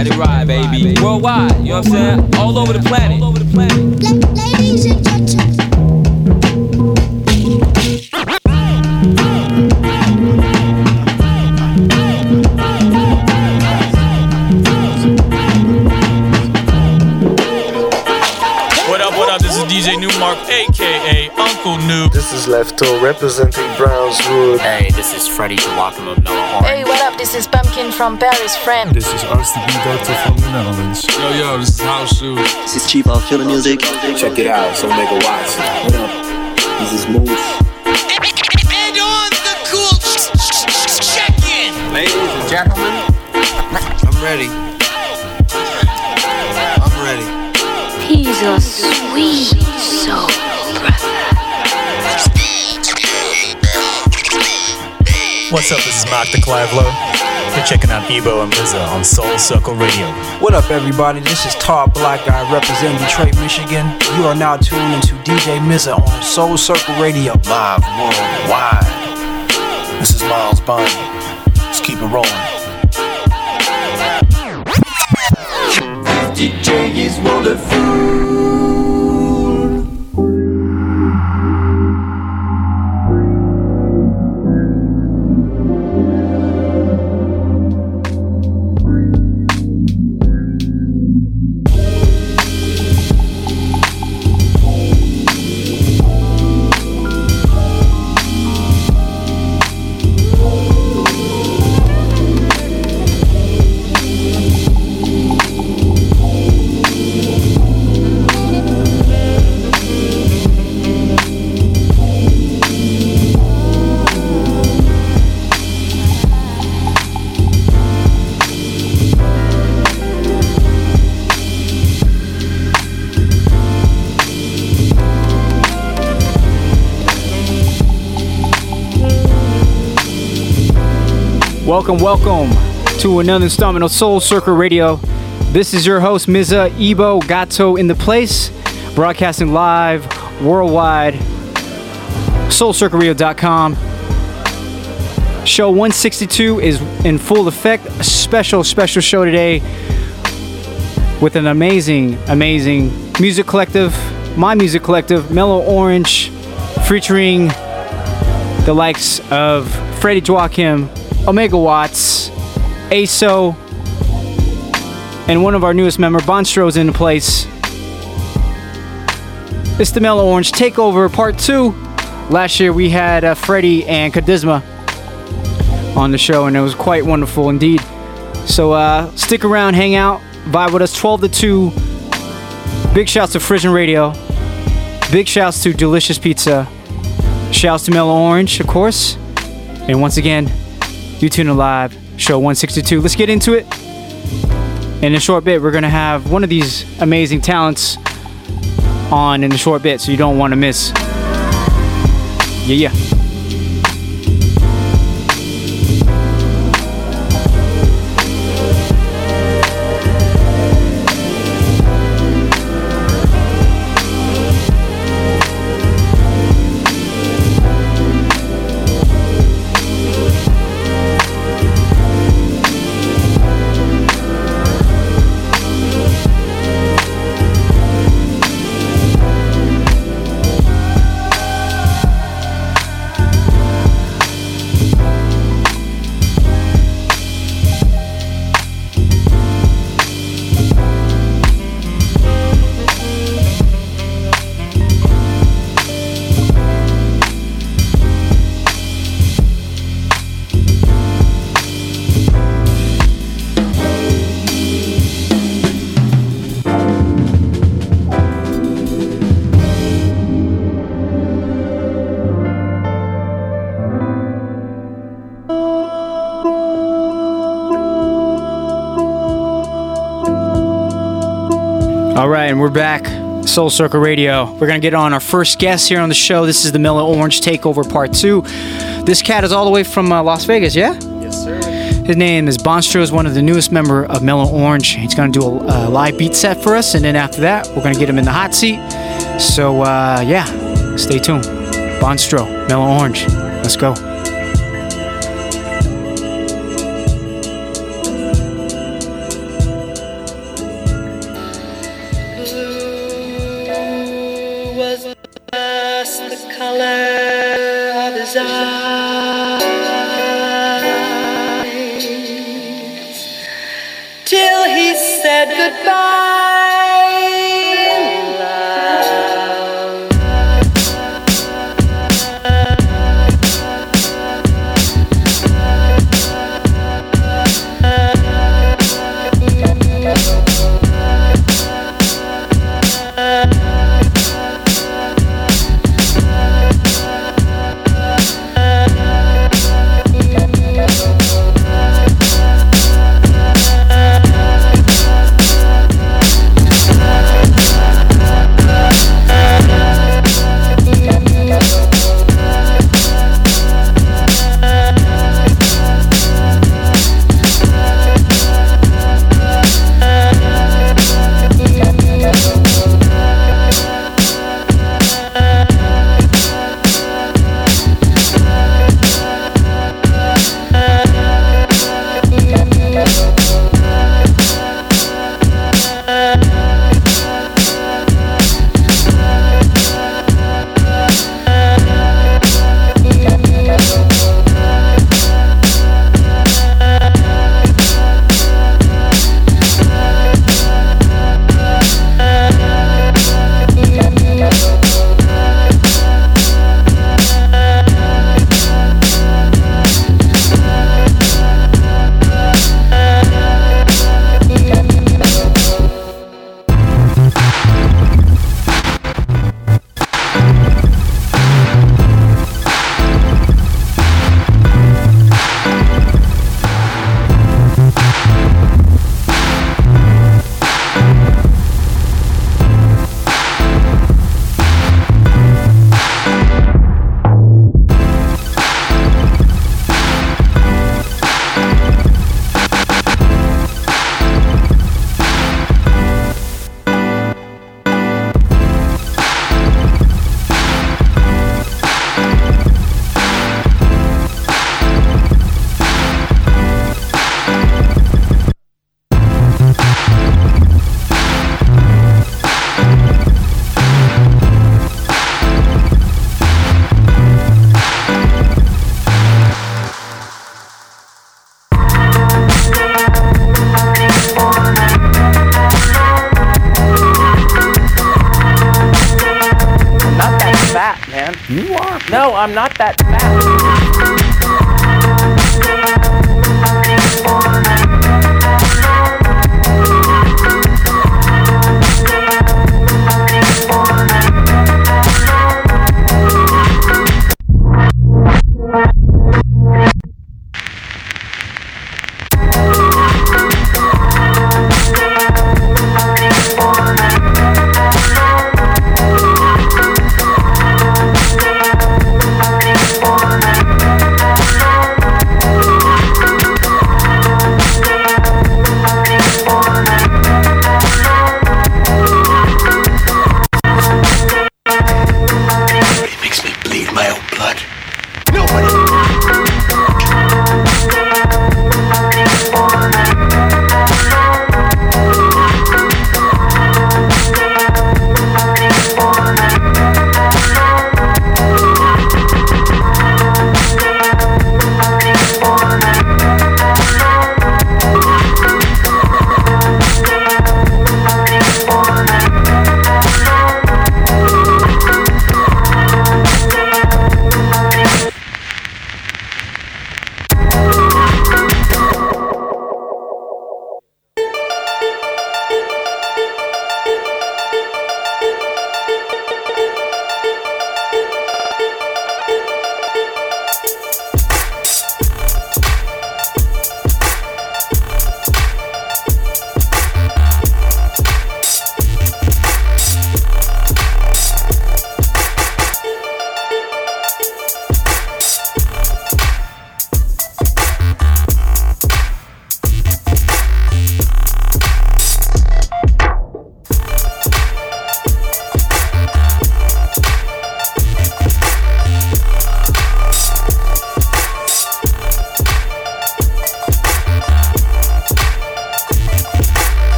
Let it ride, baby. Worldwide, you know what I'm saying? All over the planet. Ladies and gentlemen. What up, what up? This is DJ Numark, aka Uncle This is Lefto representing Brownswood. Hey, this is Freddie Joachim of Noah Horn. Hey, what up? This is Pumpkin from Paris, friend. This is RCB Doctor from the Netherlands. Yo, yo, this is House Shoes. This is Chief of Killer Music. Check it out, so Ohmega Watts. What up? This is Moose. And on the cool check-in. Ladies and gentlemen, I'm ready. I'm ready. He's a sweet What's up? This is Mark de Clive-Lowe. You're checking out Ebo and Mza on Soul Circle Radio. What up, everybody? This is Todd Black. I represent Detroit, Michigan. You are now tuned into DJ Mza on Soul Circle Radio. Live worldwide. This is Miles Bonny. Let's keep it rolling. DJ is wonderful. Welcome, welcome to another installment of Soul Circle Radio. This is your host, Mza Ebo Gato in the place, broadcasting live worldwide, soulcircleradio.com. Show 162 is in full effect. A special, special show today with an amazing, amazing music collective, my music collective, Mellow Orange, featuring the likes of Freddie Joachim, Ohmega Watts, ASO, and one of our newest members, Bhonstro's in the place. It's the Mellow Orange Takeover Part 2. Last year we had uh, Freddie and Khadisma on the show, and it was quite wonderful indeed. So uh, stick around, hang out, vibe with us 12 to 2. Big shouts to Frisian Radio. Big shouts to Delicious Pizza. Shouts to Mellow Orange, of course. And once again, you tune in live, show 162. Let's get into it. In a short bit, we're going to have one of these amazing talents on in a short bit, so you don't want to miss. Yeah, yeah. We're back. Soul Circle Radio. We're going to get on our first guest here on the show. This is the Mellow Orange Takeover Part 2. This cat is all the way from uh, Las Vegas, yeah? Yes, sir. His name is Bhonstro, is one of the newest member of Mellow Orange. He's going to do a, a live beat set for us, and then after that, we're going to get him in the hot seat. So, uh, yeah, stay tuned. Bhonstro, Mellow Orange. Let's go.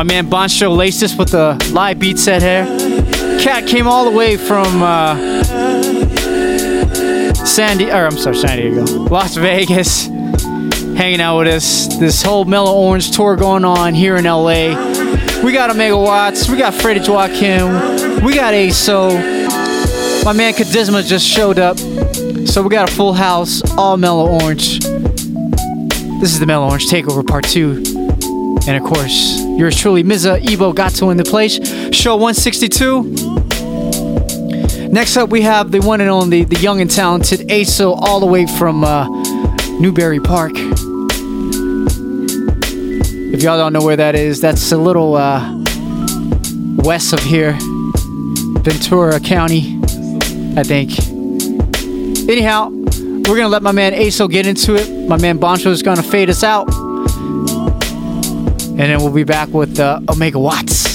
My man Bhonstro laced with the live beat set here. Cat came all the way from uh, Sandy, or I'm sorry, San Diego, Las Vegas, hanging out with us. This whole Mellow Orange tour going on here in LA. We got Ohmega Watts, we got Freddie Joachim, we got ASO. My man Khadisma just showed up. So we got a full house, all Mellow Orange. This is the Mellow Orange Takeover Part 2. And of course, yours truly, Mza Ebo got to in the place. Show 162. Next up, we have the one and only, the young and talented ASO, all the way from uh, Newbury Park. If y'all don't know where that is, that's a little uh, west of here, Ventura County, I think. Anyhow, we're gonna let my man ASO get into it. My man Bhonstro is gonna fade us out. And then we'll be back with uh, Ohmega Watts.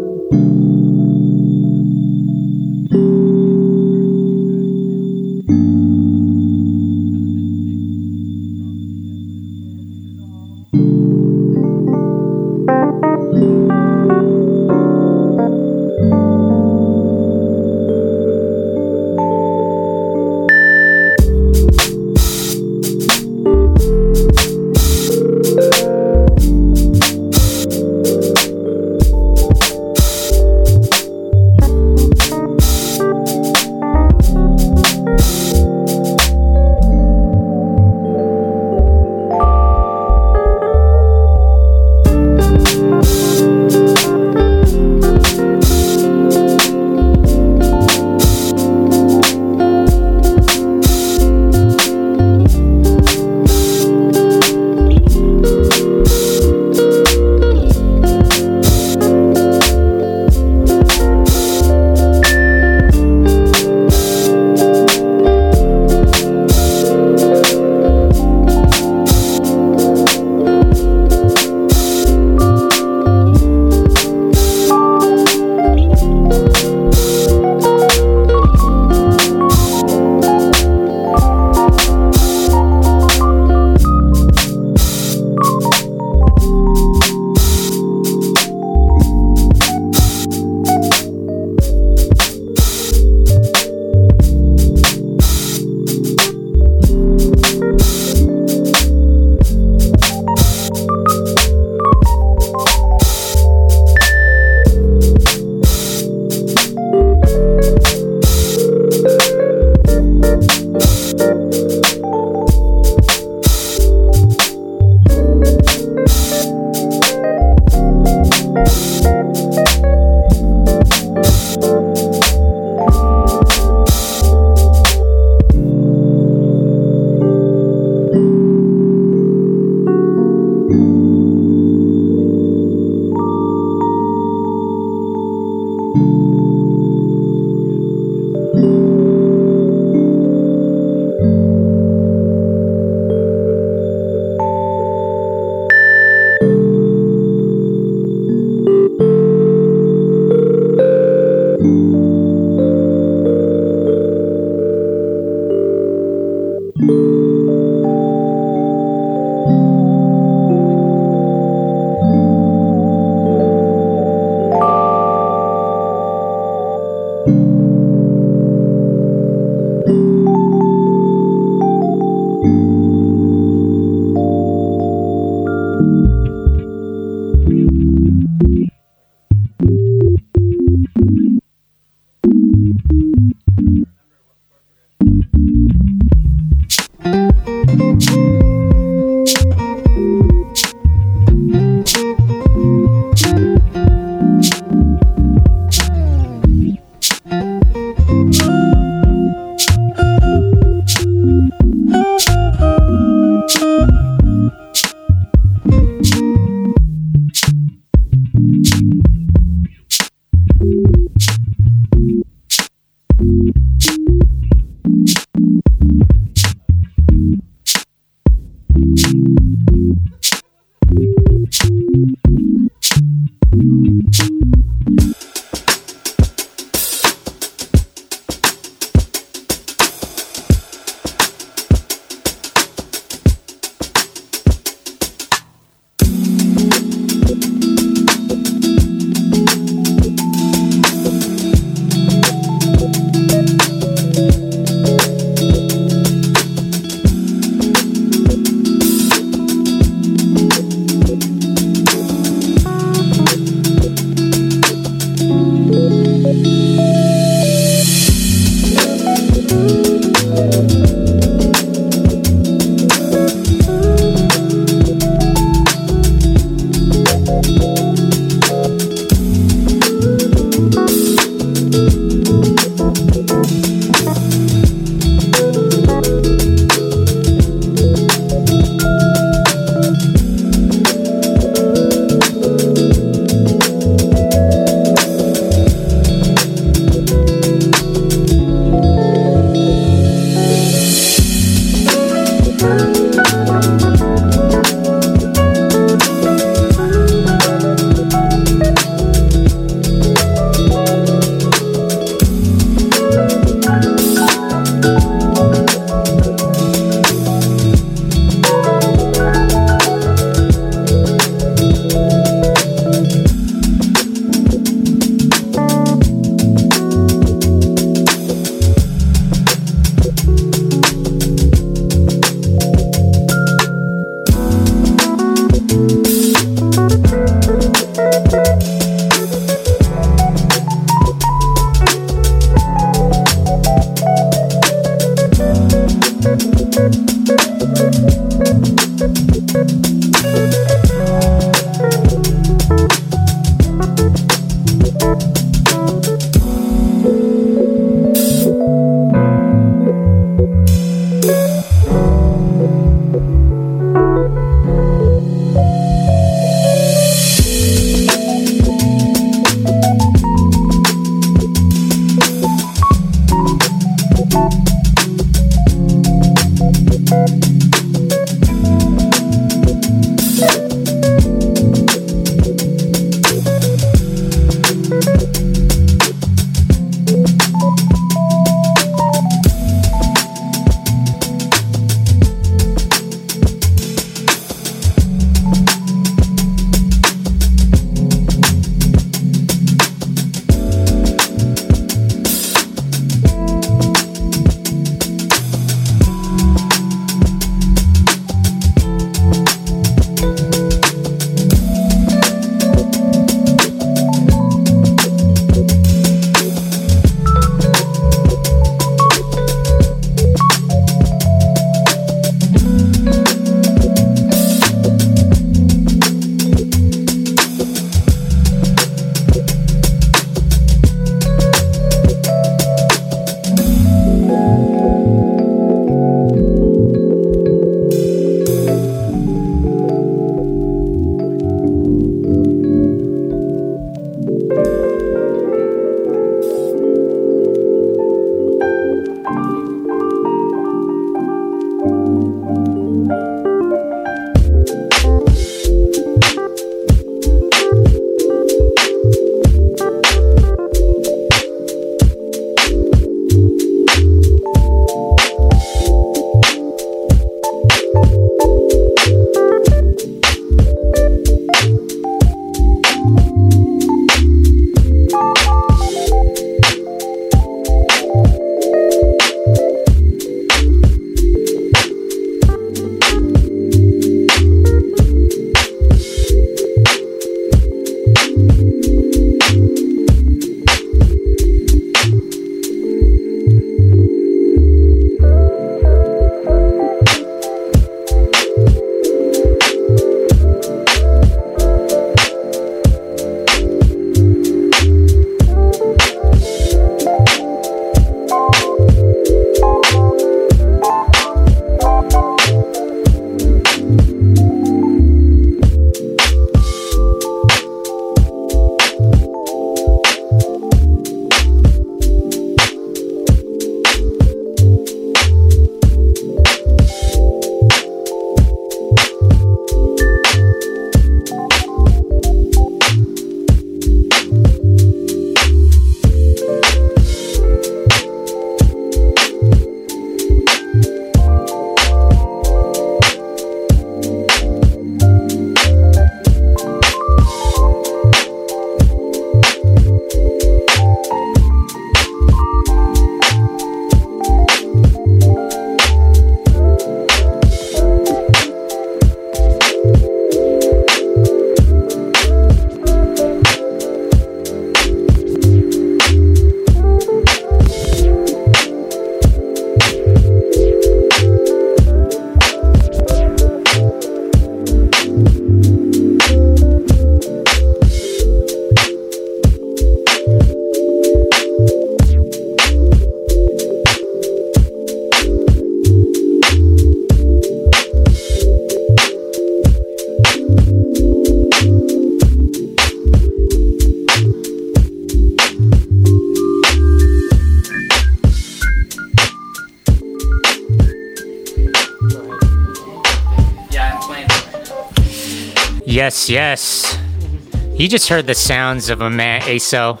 You just heard the sounds of a man, ASO.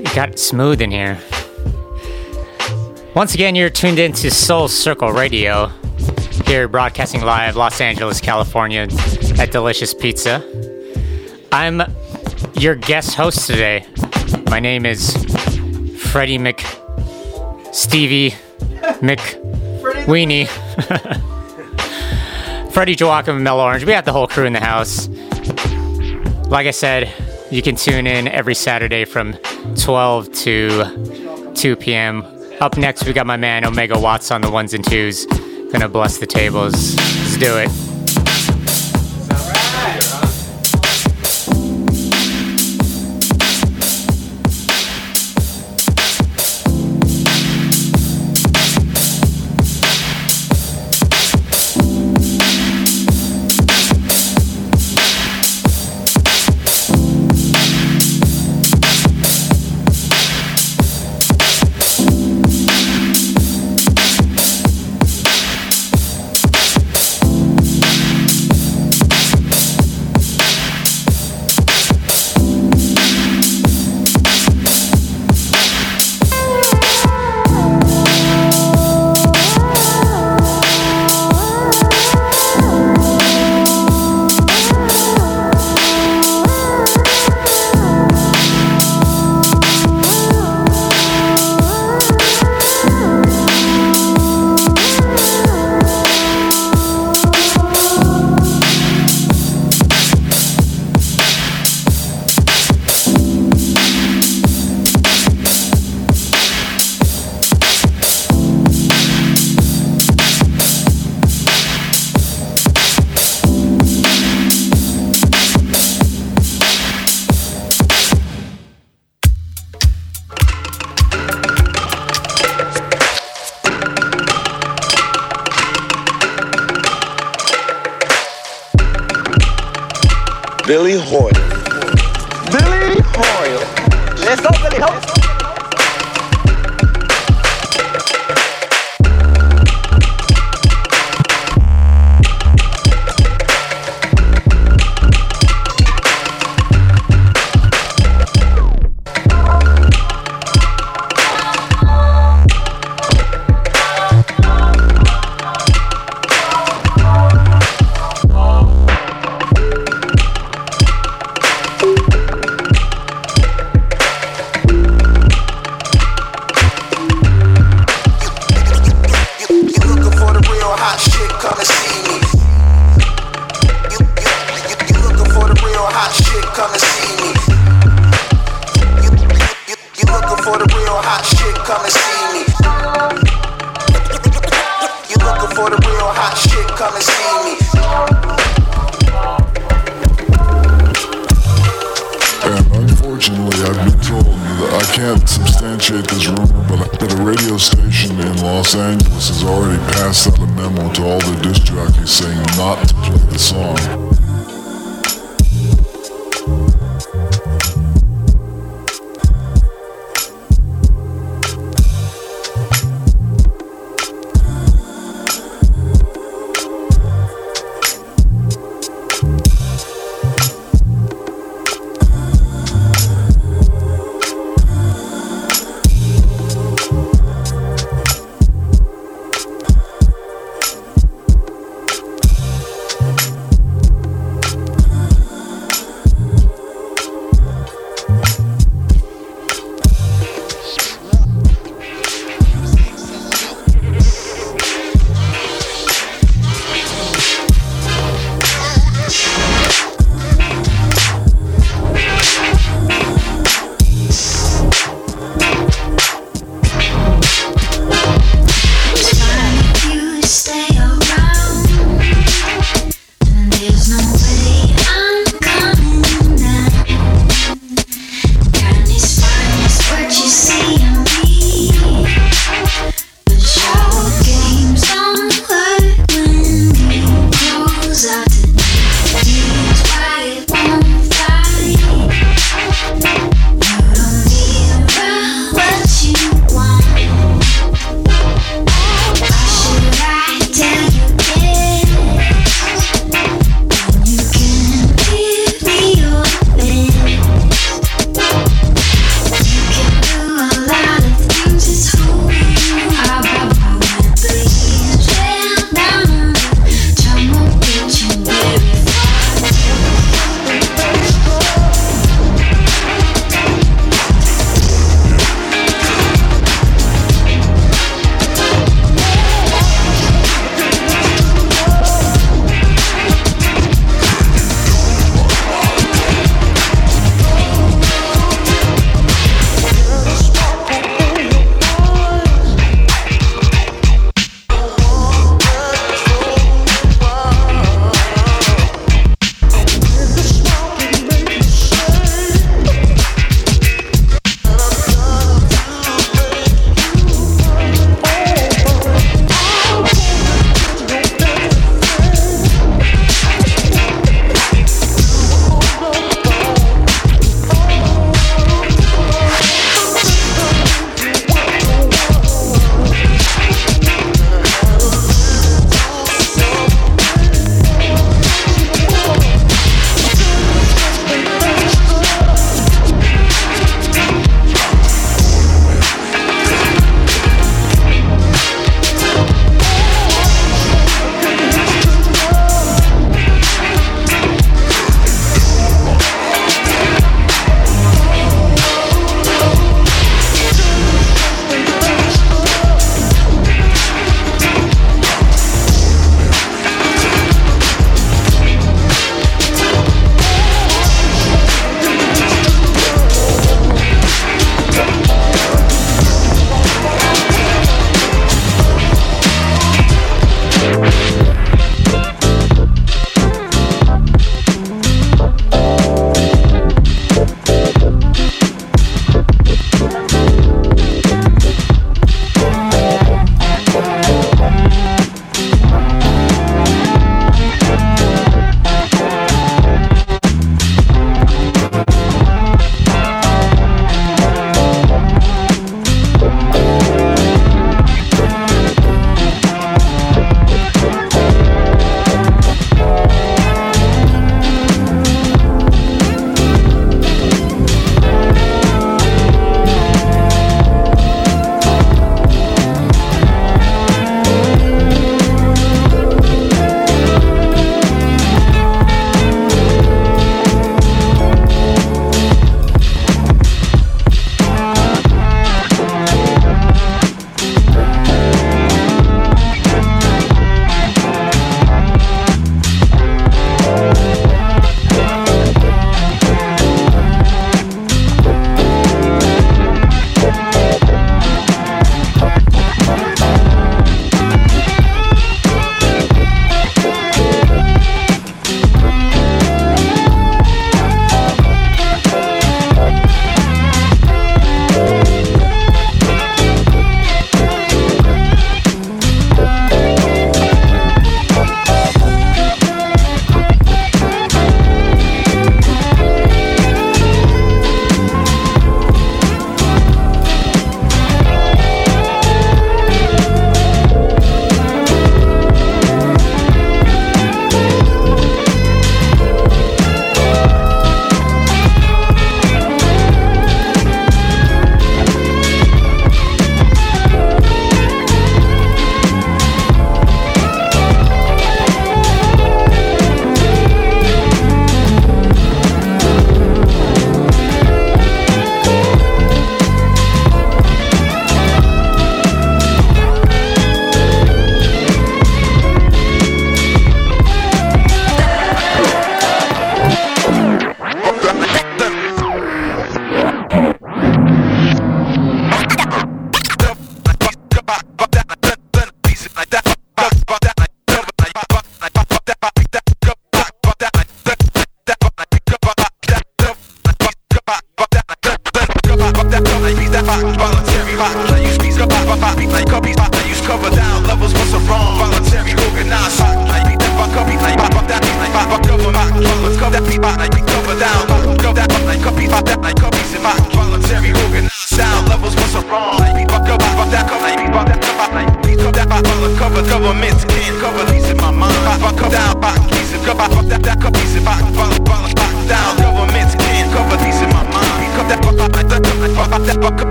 It got smooth in here. Once again, you're tuned into Soul Circle Radio, here broadcasting live Los Angeles, California, at Delicious Pizza. I'm your guest host today. My name is Freddie Mc Stevie Mc Weenie. Freddie Joachim and Mellow Orange. We have the whole crew in the house. Like I said, you can tune in every Saturday from 12 to 2 p.m. Up next, we got my man Ohmega Watts on the ones and twos. Gonna bless the tables. Let's do it.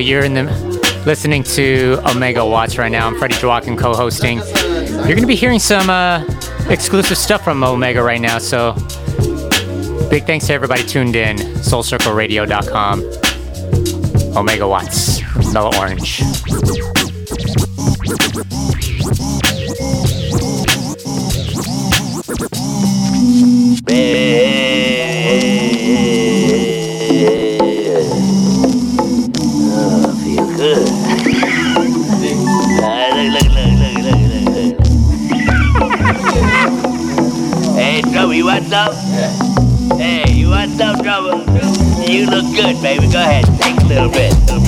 You're in the listening to Ohmega Watts right now. I'm Freddie Joachim co-hosting. You're going to be hearing some uh, exclusive stuff from Ohmega right now. So big thanks to everybody tuned in. SoulCircleRadio.com. Ohmega Watts. Mellow Orange. Bad. Hey, you want some trouble? You look good, baby. Go ahead, take a little bit.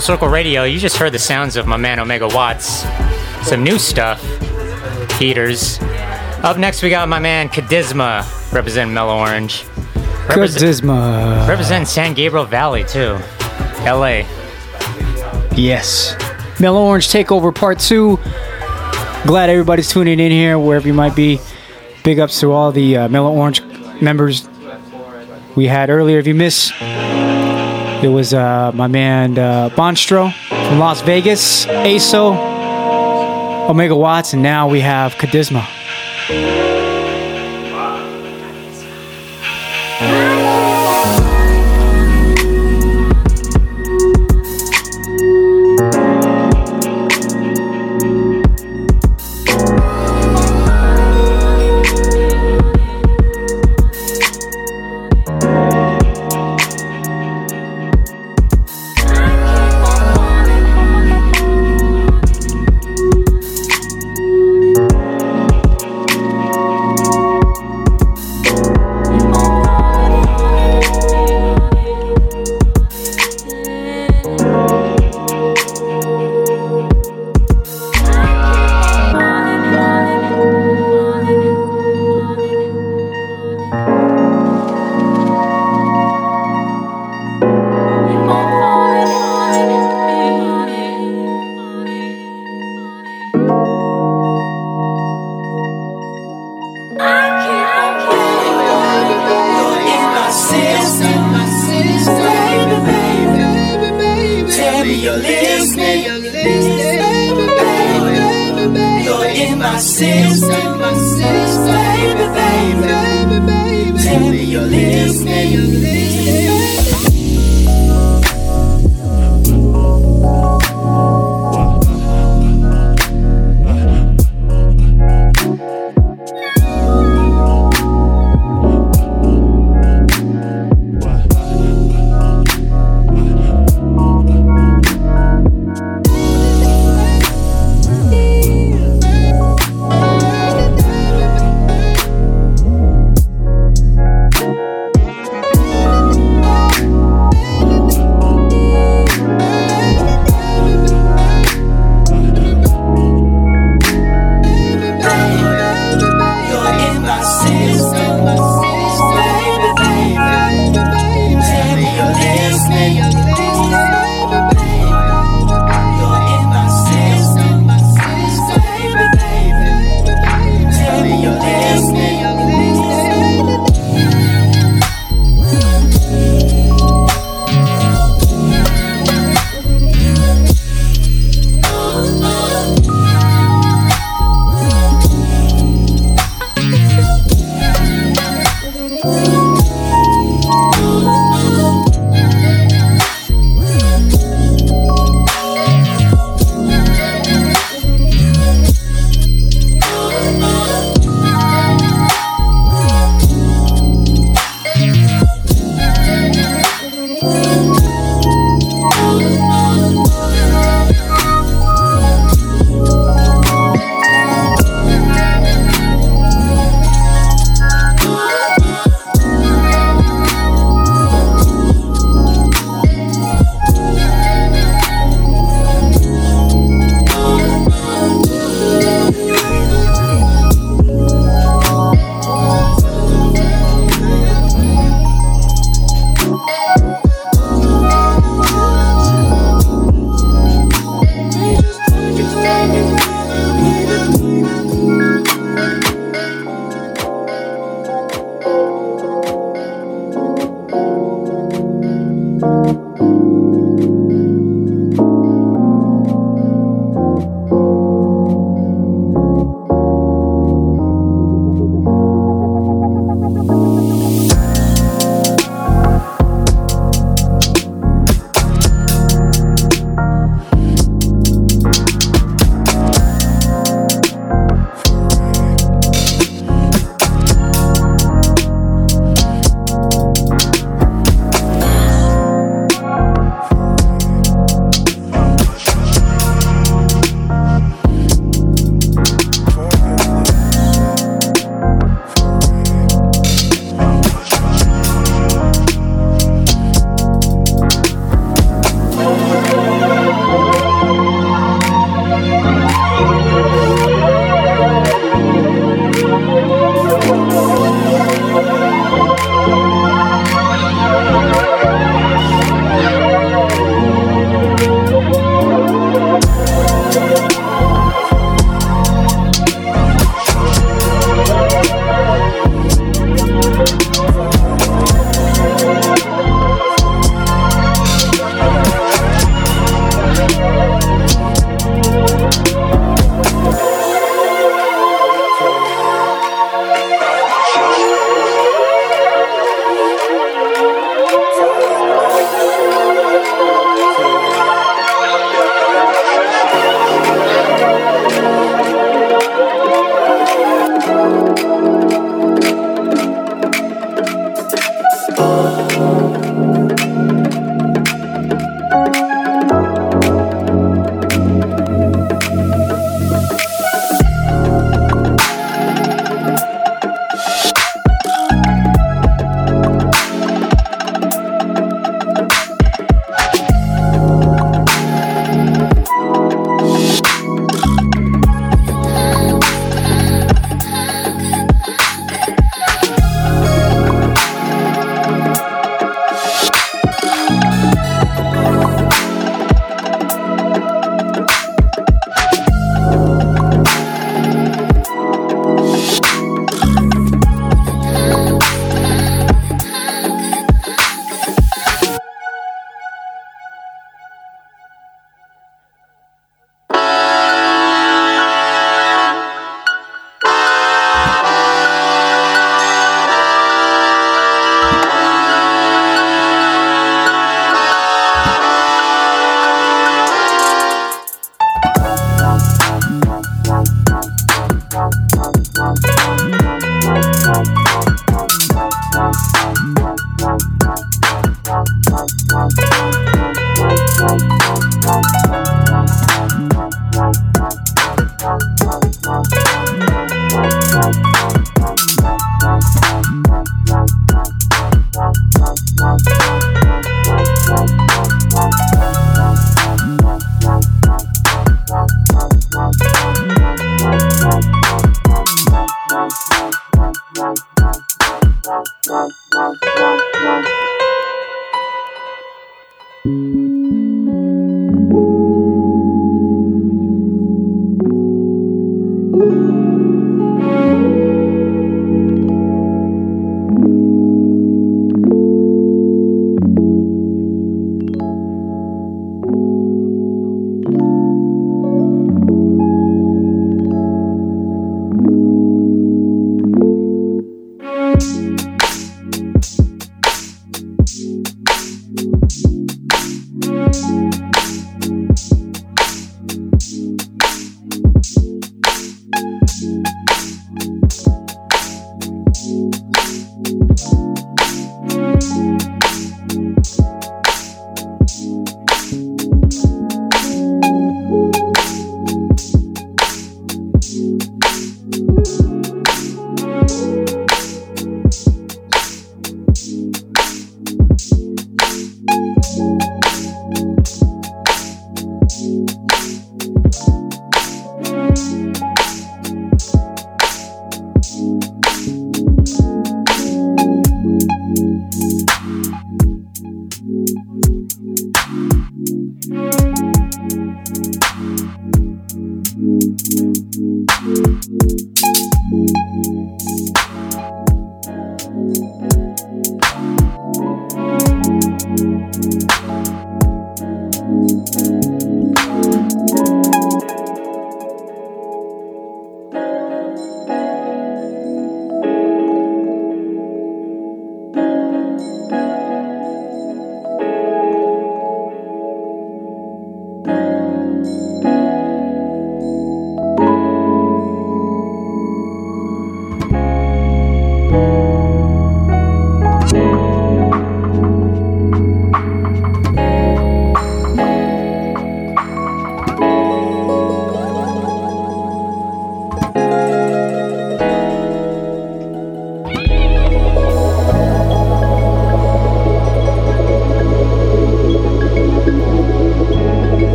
Soul Circle Radio, you just heard the sounds of my man Ohmega Watts. Some new stuff. Heaters. Up next, we got my man Khadisma, representing Mellow Orange. Khadisma. Representing San Gabriel Valley, too. LA. Yes. Mellow Orange Takeover Part 2. Glad everybody's tuning in here, wherever you might be. Big ups to all the uh, Mellow Orange members we had earlier. If you missed, it was uh, my man uh, Bhonstro from Las Vegas, ASO, Ohmega Watts, and now we have Khadisma.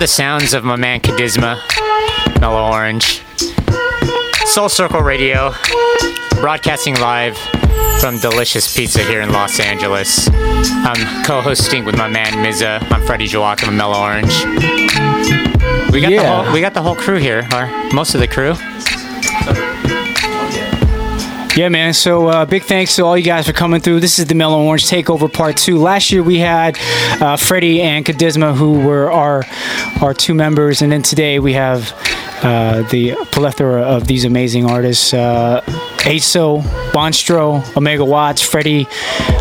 The sounds of my man Khadisma, Mellow Orange. Soul Circle Radio, broadcasting live from Delicious Pizza here in Los Angeles. I'm co-hosting with my man Mza. I'm Freddie Joachim of Mellow Orange. We got the whole we got the whole crew here, or most of the crew. Yeah, man. So uh, big thanks to all you guys for coming through. This is the Mellow Orange Takeover Part Two. Last year we had uh, Freddie and Khadisma, who were our our two members, and then today we have uh, the plethora of these amazing artists: uh, ASO, Bhonstro, Ohmega Watts, Freddie,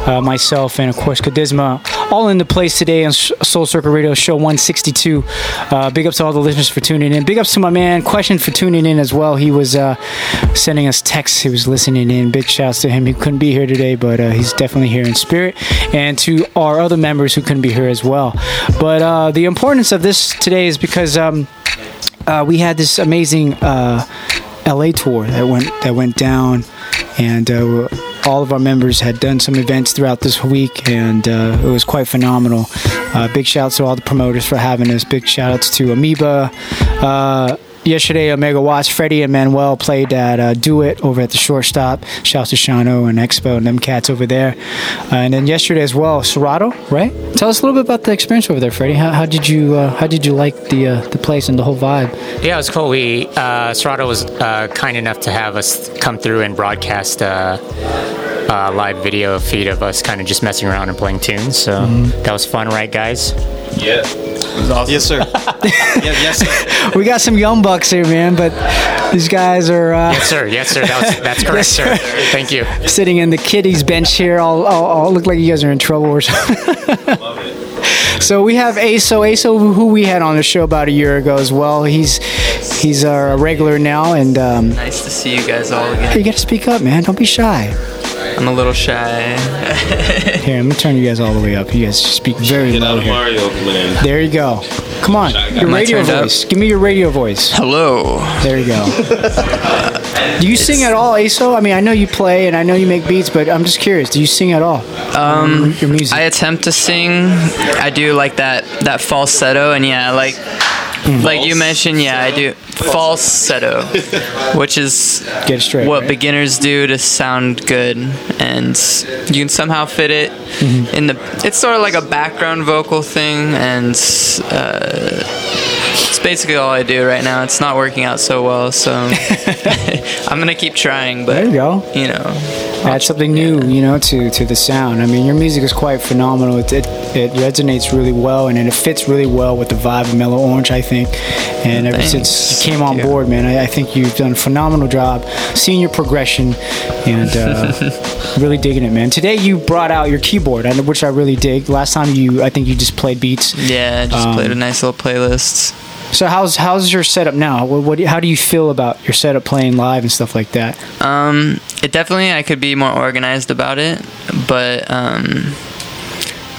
uh, myself, and of course Khadisma, all in the place today on Soul Circle Radio Show 162. Uh, big ups to all the listeners for tuning in. Big ups to my man Question for tuning in as well. He was uh, sending us texts. He was listening in. Big shouts to him. He couldn't be here today, but uh, he's definitely here in spirit. And to our other members who couldn't be here as well. But uh, the importance of this today is because um, uh, we had this amazing LA tour that went that went down, and uh, all of our members had done some events throughout this week, and uh, it was quite phenomenal. Uh, big shouts to all the promoters for having us. Big shout outs to Amoeba. Uh, Yesterday, Ohmega Watts, Freddie, and Manuel played at uh, Do It over at the shortstop. Shouts to Shano and Expo and them cats over there. Uh, and then yesterday as well, Serato, right? Tell us a little bit about the experience over there, Freddie. How, how did you how did you like the the place and the whole vibe? Yeah, it was cool. We Serato was kind enough to have us come through and broadcast uh, a live video feed of us kind of just messing around and playing tunes. So that was fun, right, guys? Yeah. It was awesome. Yes, sir. yeah, yes, sir. we got some young bucks here, man, but these guys are. Uh, Yes, sir. Yes, sir. That was, that's correct, sir. Thank you. Sitting in the kiddies bench here, all, all, all look like you guys are in trouble or something. So we have Aso, Aso, who we had on the show about a year ago as well. He's he's a regular now, and um, Nice to see you guys all again. you got to speak up, man. Don't be shy. I'm a little shy. Here, let me turn you guys all the way up. You guys speak very low here. Mario land. There you go. Come on, your Am I radio turned up? voice. Give me your radio voice. Hello. There you go. Do you sing at all, Aso? I mean, I know you play and I know you make beats, but I'm just curious. Do you sing at all? Um, your music. I attempt to sing. I do like that that falsetto, and yeah, like like you mentioned, yeah, I do falsetto, which is Get straight, what right? beginners do to sound good, and you can somehow fit it Mm-hmm. in the. It's sort of like a background vocal thing, and uh, it's basically all I do right now. It's not working out so well, so I'm gonna keep trying. But There you go. you know, add something new, you know, to, to the sound. I mean, your music is quite phenomenal. It, it, it resonates really well, and it fits really well with the vibe of Mellow Orange, I think. And ever Thanks. since you came on board, man, I, I think you've done a phenomenal job seeing your progression and uh, really digging it, man. Today you brought out your keyboard, which I really dig. Last time you, I think you just played beats. yeah, just Um, played a nice little playlist. So how's how's your setup now? What, what how do you feel about your setup playing live and stuff like that? Um, it definitely I could be more organized about it, but um,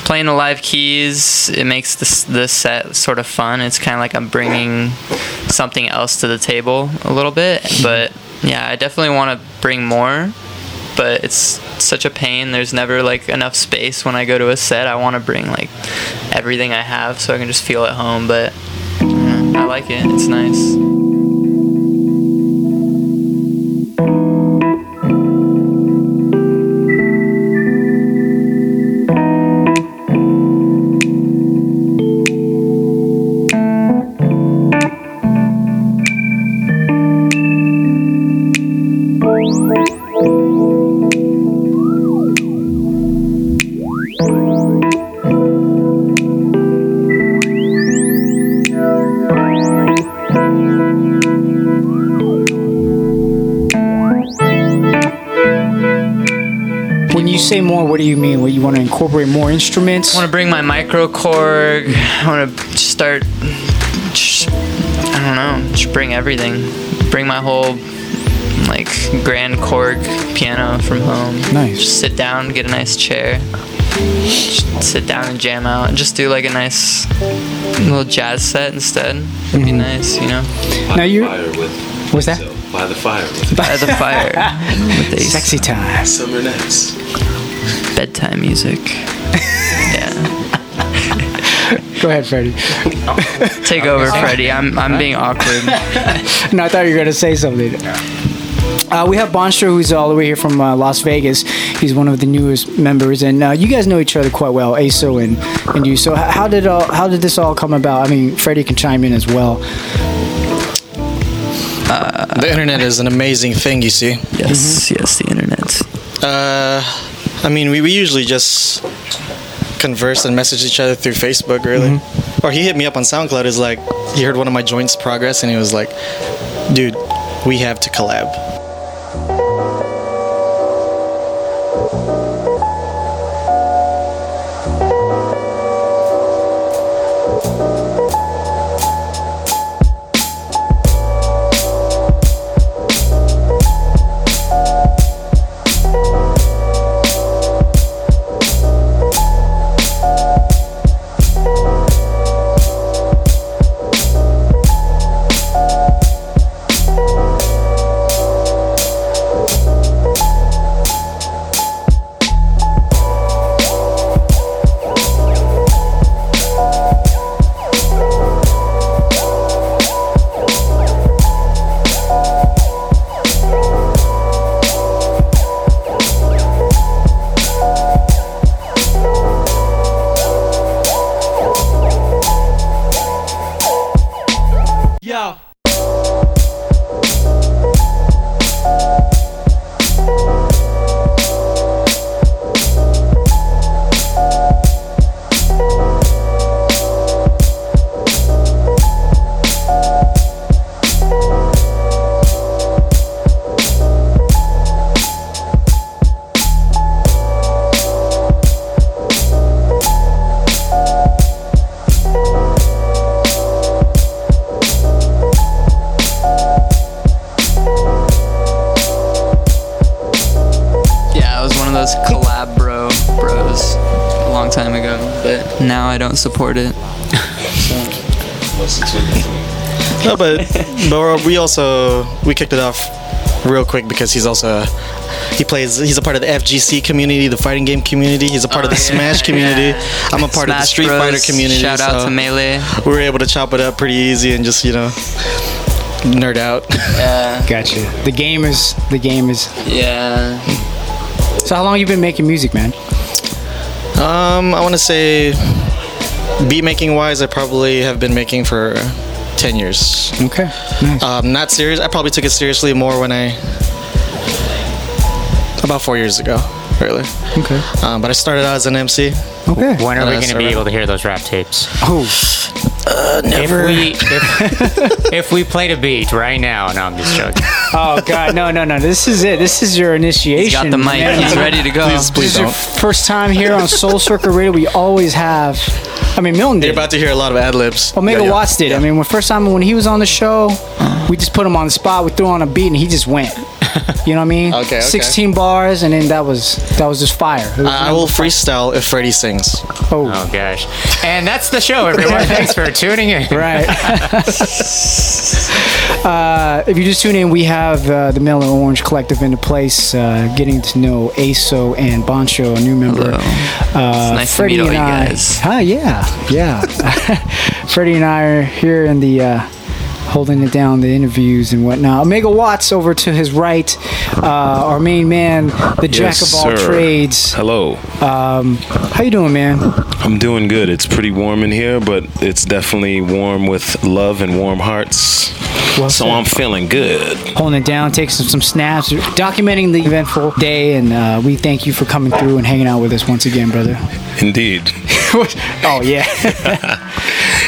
playing the live keys it makes this the set sort of fun. It's kind of like I'm bringing something else to the table a little bit, but yeah, I definitely want to bring more. But it's such a pain. There's never like enough space when I go to a set. I want to bring like everything I have so I can just feel at home. But I like it. It's nice. Incorporate more instruments? I want to bring my micro Korg. I want to start. Just, I don't know. Just bring everything. Bring my whole like grand Korg piano from home. Nice. Just sit down, get a nice chair, just sit down and jam out, and just do like a nice little jazz set instead. Would be mm-hmm. nice, you know. Now you. What's that? By the fire. With By the fire. with the Sexy time. Summer nights. Bedtime music. Yeah. Go ahead, Freddie. Take over, Freddie. I'm I'm being awkward. no, I thought you were gonna say something. Uh, we have Bhonstro, who's all the way here from uh, Las Vegas. He's one of the newest members, and uh, you guys know each other quite well, ASO and, and you. So, h- how did all, how did this all come about? I mean, Freddie can chime in as well. the internet is an amazing thing, you see. Yes, yes, the internet. Uh, I mean, we, we usually just converse and message each other through Facebook, really. Mm-hmm. Or he hit me up on SoundCloud. Is like he heard one of my joints progress, and he was like, "Dude, we have to collab." Kicked it off real quick because he's also he plays he's a part of the FGC community, the fighting game community. He's a part of the Smash community. I'm a part of the Street Bros. Fighter community. Shout out so to Melee. We were able to chop it up pretty easy and just you know nerd out. Yeah. Gotcha. The game is the game is. Yeah. So, how long you been making music, man? Um, I want to say beat making wise, I probably have been making for ten years. Okay. Nice. Um, not serious. I probably took it seriously more when I about four years ago, really. Okay. Um, but I started out as an MC. Okay. When are we going to be able to hear those rap tapes? Oh. Uh, never. If we if, if we played a beat right now, no, I'm just joking. Oh God, no, no, no! This is it. This is your initiation. He's got the mic. man. He's ready to go. Please, please this is your first time here on Soul Circle Radio. We always have. I mean, Milton did. You're about to hear a lot of ad libs. Ohmega Watts did. I mean, when first time when he was on the show, we just put him on the spot. We threw on a beat and he just went. You know what I mean? Okay, okay. 16 bars and then that was that was just fire. Was I, I will freestyle if Freddie sings. Oh. Oh gosh, and that's the show, everyone. Thanks for tuning in. Right. uh, if you just tune in, we have uh, the Mellow Orange Collective into place, uh, getting to know ASO and Bhonstro, a new member. Uh, nice to meet all you I, guys. Huh, yeah, yeah. Freddie and I are here in the. Holding it down, the interviews and whatnot. Ohmega Watts over to his right, uh, our main man, the jack Yes, of all sir. trades. Hello. Um, how you doing, man? I'm doing good. It's pretty warm in here, but it's definitely warm with love and warm hearts. Well so said. I'm feeling good. holding it down, taking some, some snaps, documenting the eventful day, and uh, we thank you for coming through and hanging out with us once again, brother. Indeed. oh yeah,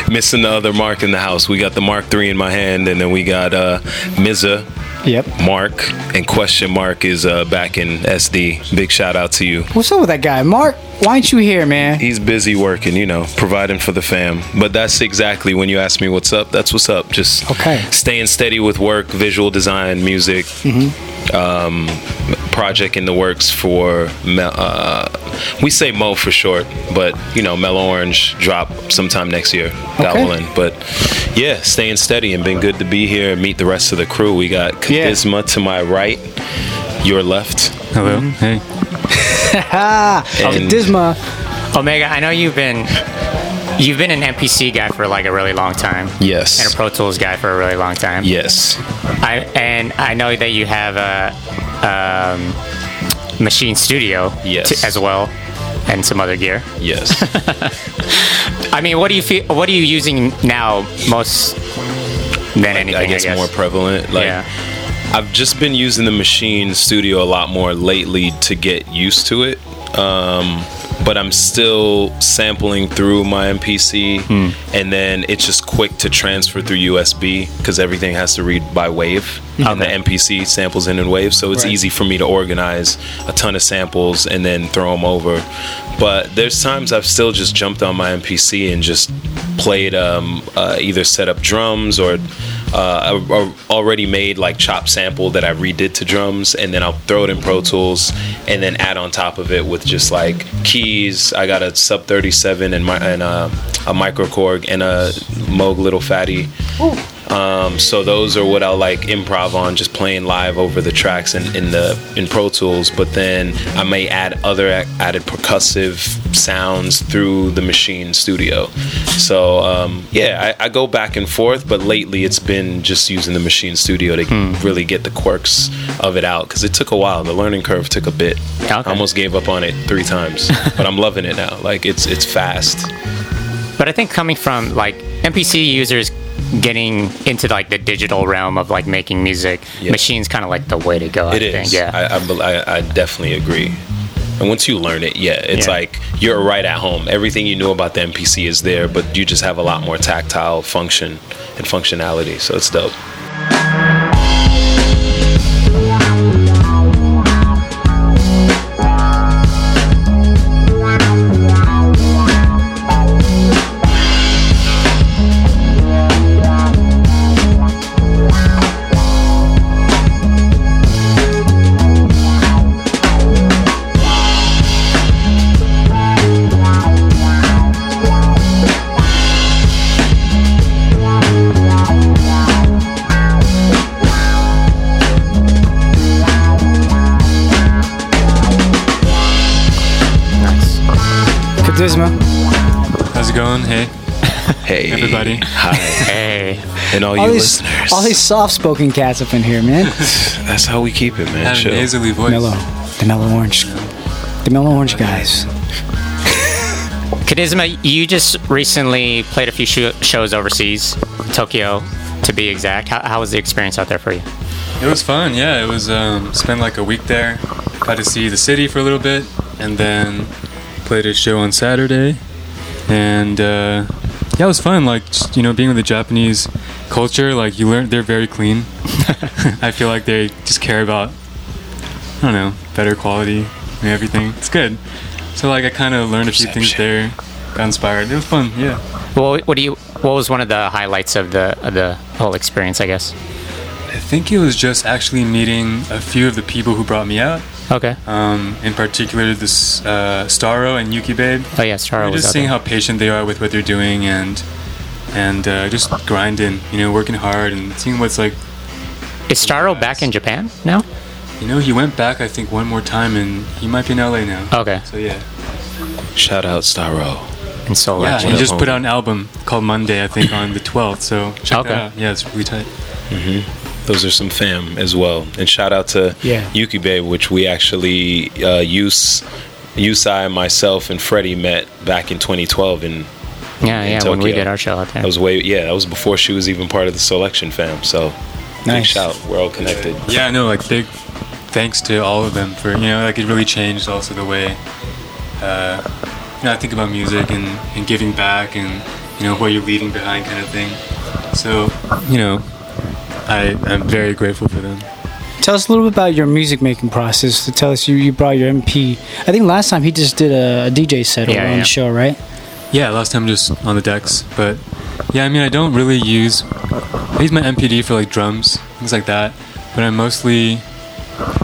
Missing the other mark in the house. We got the Mark Three in my hand, and then we got uh, Mza. Yep. Mark and question mark is uh, back in SD. Big shout out to you. what's up with that guy, Mark? Why aren't you here, man? He's busy working, you know, providing for the fam. But that's exactly when you ask me what's up. That's what's up. Just okay. staying steady with work, visual design, music. Mhm. Um, project in the works for Mel, uh, we say Mo for short, but you know Mellow Orange drop sometime next year. That Okay. will end. But yeah, staying steady and been good to be here and meet the rest of the crew. We got Khadisma to my right, your left. Hello. Hey. And- Disma. Ohmega, I know you've been you've been an MPC guy for like a really long time. Yes. And a Pro Tools guy for a really long time. Yes. I and I know that you have a um, Maschine Studio Yes. t- as well, and some other gear. Yes. I mean, what do you feel? What are you using now most than anything? I guess, more prevalent. Like Yeah. I've just been using the Maschine Studio a lot more lately to get used to it. Um, but I'm still sampling through my MPC, Hmm. and then it's just quick to transfer through USB because everything has to read by wave, and the MPC samples in in wave, so it's Right. easy for me to organize a ton of samples and then throw them over. But there's times I've still just jumped on my MPC and just played um, uh, either set up drums or uh, a, a already made like chop sample that I redid to drums, and then I'll throw it in Pro Tools, and then add on top of it with just like keys. I got a Sub 37 and my and uh, a Microkorg and a Moog Little Phatty. Um, so those are what I'll like improv on, just playing live over the tracks in, in the in Pro Tools. But then I may add other added percussive sounds through the Maschine Studio. So um, yeah, I, I go back and forth. But lately, it's been just using the Maschine Studio to really get the quirks of it out because it took a while. The learning curve took a bit. I almost gave up on it three times, but I'm loving it now. Like it's it's fast. But I think coming from like MPC users getting into like the digital realm of like making music, machines kind of like the way to go. I It is. think. Yeah. I, I, I, I definitely agree. And once you learn it, yeah, it's Yeah. like you're right at home. Everything you knew about the MPC is there, but you just have a lot more tactile function and functionality. So it's dope. It going? Hey. Hey. Everybody. Hi. hey. And all all you these, listeners. all these soft-spoken cats up in here, man. That's how we keep it, man. Have a Chill. nasally voice. Mellow, the mellow orange, the mellow orange guys. Khadisma, you just recently played a few sho- shows overseas, Tokyo, to be exact. How, how was the experience out there for you? It was fun. Yeah, it was. Um, spent like a week there. Got to see the city for a little bit, and then played a show on Saturday. And uh, yeah, it was fun. Like just, you know, being with the Japanese culture, like you learn they're very clean. I feel like they just care about I don't know better quality and everything. It's good. So like I kind of learned a few things there. Got inspired. It was fun. Yeah. Well, what do you? What was one of the highlights of the of the whole experience? I guess. I think it was just actually meeting a few of the people who brought me out. Okay. Um, in particular, this uh, Starro and Yuki Babe. Oh yeah, Starro We're just seeing there. how patient they are with what they're doing and and uh, just grinding, you know, working hard and seeing what's like. Is Starro back in Japan now? You know, he went back I think one more time and he might be in LA now. Okay. So yeah. Shout out Starro. And Solar. Yeah, he just put out an album called Monday, I think, on the 12th. So check Okay. that out. Yeah, it's really tight. hmm Those are some fam as well. And shout out to Yeah. Yuki Babe, which we actually uh, use Yusai, myself, and Freddie met back in 2012 in Yeah, in yeah. When we did our show out there. That was way yeah, that was before she was even part of the Soulection fam. So big Nice. shout. We're all connected. Yeah, no, like big thanks to all of them for you know, like it really changed also the way uh, you know I think about music and, and giving back and you know what you're leaving behind kind of thing. So you know, I I'm very grateful for them. Tell us a little bit about your music making process. To tell us you, you brought your MP. I think last time he just did a, a DJ set over Yeah, on yeah. the show, right? Yeah, last time just on the decks, but yeah, I mean, I don't really use. I use my MPD for like drums, things like that, but I mostly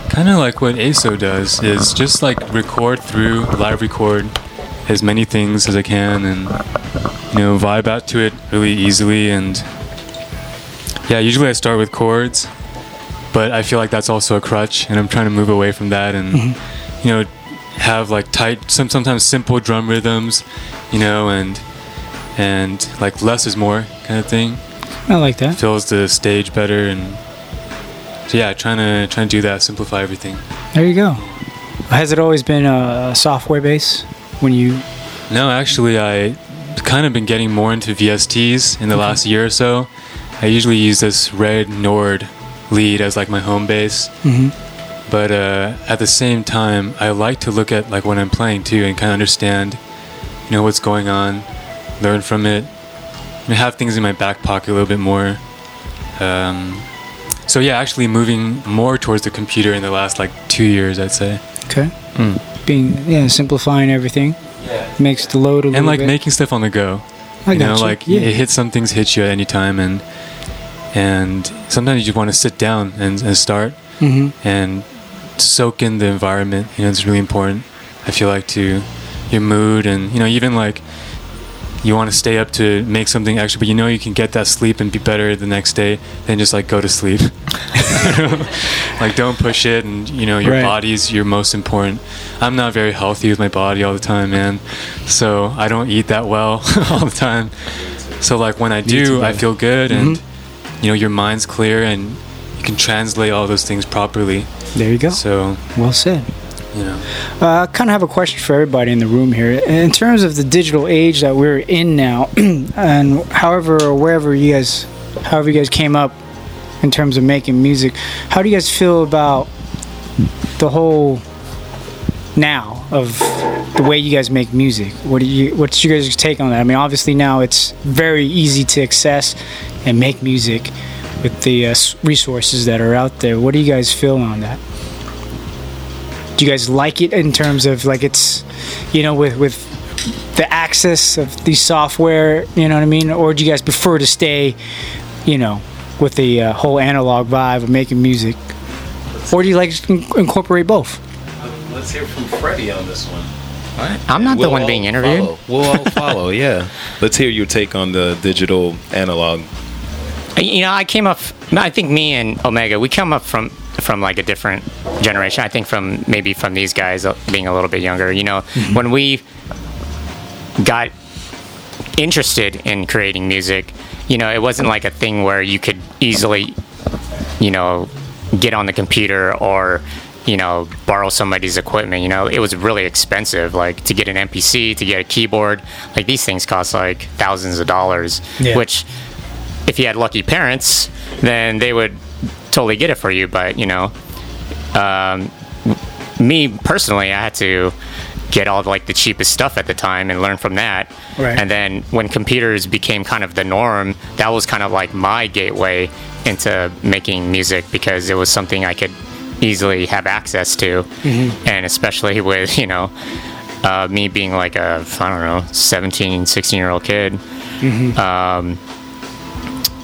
kind of like what ASO does is just like record through, live record as many things as I can, and you know, vibe out to it really easily. And yeah, usually I start with chords, but I feel like that's also a crutch, and I'm trying to move away from that and mm-hmm. you know have like tight some sometimes simple drum rhythms you know and and like less is more kind of thing I like that. fills the stage better and so yeah trying to trying to do that simplify everything There you go. Has it always been a software base when you? no actually i kind of been getting more into vsts in the last year or so i usually use this red nord lead as like my home base Mhm. but uh, at the same time i like to look at like what i'm playing too and kind of understand you know what's going on learn from it and have things in my back pocket a little bit more um, so yeah actually moving more towards the computer in the last like two years i'd say Okay. Mm. Being yeah, simplifying everything. Yeah. Makes the load a little and like bit. making stuff on the go I you know gotcha. like Yeah. it hits some things hit you at any time and and sometimes you just want to sit down and, and start Mhm. and soak in the environment you know it's really important i feel like to your mood and you know even like you want to stay up to make something extra but you know you can get that sleep and be better the next day then just like go to sleep like don't push it and you know your Right. body's your most important i'm not very healthy with my body all the time man so i don't eat that well all the time so like when i do i feel good and Mhm. you know your mind's clear and you can translate all those things properly There you go. so Well said. Uh, I kind of have a question for everybody in the room here. In terms of the digital age that we're in now, and however or wherever you guys, however you guys came up in terms of making music, how do you guys feel about the whole now of the way you guys make music? What do you, what's your guys' take on that? I mean, obviously now it's very easy to access and make music with the uh, resources that are out there. What do you guys feel on that? Do you guys like it in terms of like it's you know with with the access of the software you know what i mean or do you guys prefer to stay you know with the uh, whole analog vibe of making music or do you like to in- incorporate both Let's hear from Freddie on this one. I'm not the We'll one being interviewed. follow. We'll all follow, yeah. Let's hear your take on the digital analog. You know, I came up. I think me and Ohmega, we come up from from like a different generation. I think from maybe from these guys uh, being a little bit younger. You know, when we got interested in creating music, you know, it wasn't like a thing where you could easily, you know, get on the computer or you know borrow somebody's equipment you know it was really expensive like to get an mpc to get a keyboard like these things cost like thousands of dollars Yeah. which if you had lucky parents, then they would totally get it for you. But you know, um, me personally, I had to get all like the cheapest stuff at the time and learn from that. Right. And then when computers became kind of the norm, that was kind of like my gateway into making music because it was something I could easily have access to, Mhm. and especially with you know. Uh, me being like a I don't know 17 16 year old kid Mhm. um,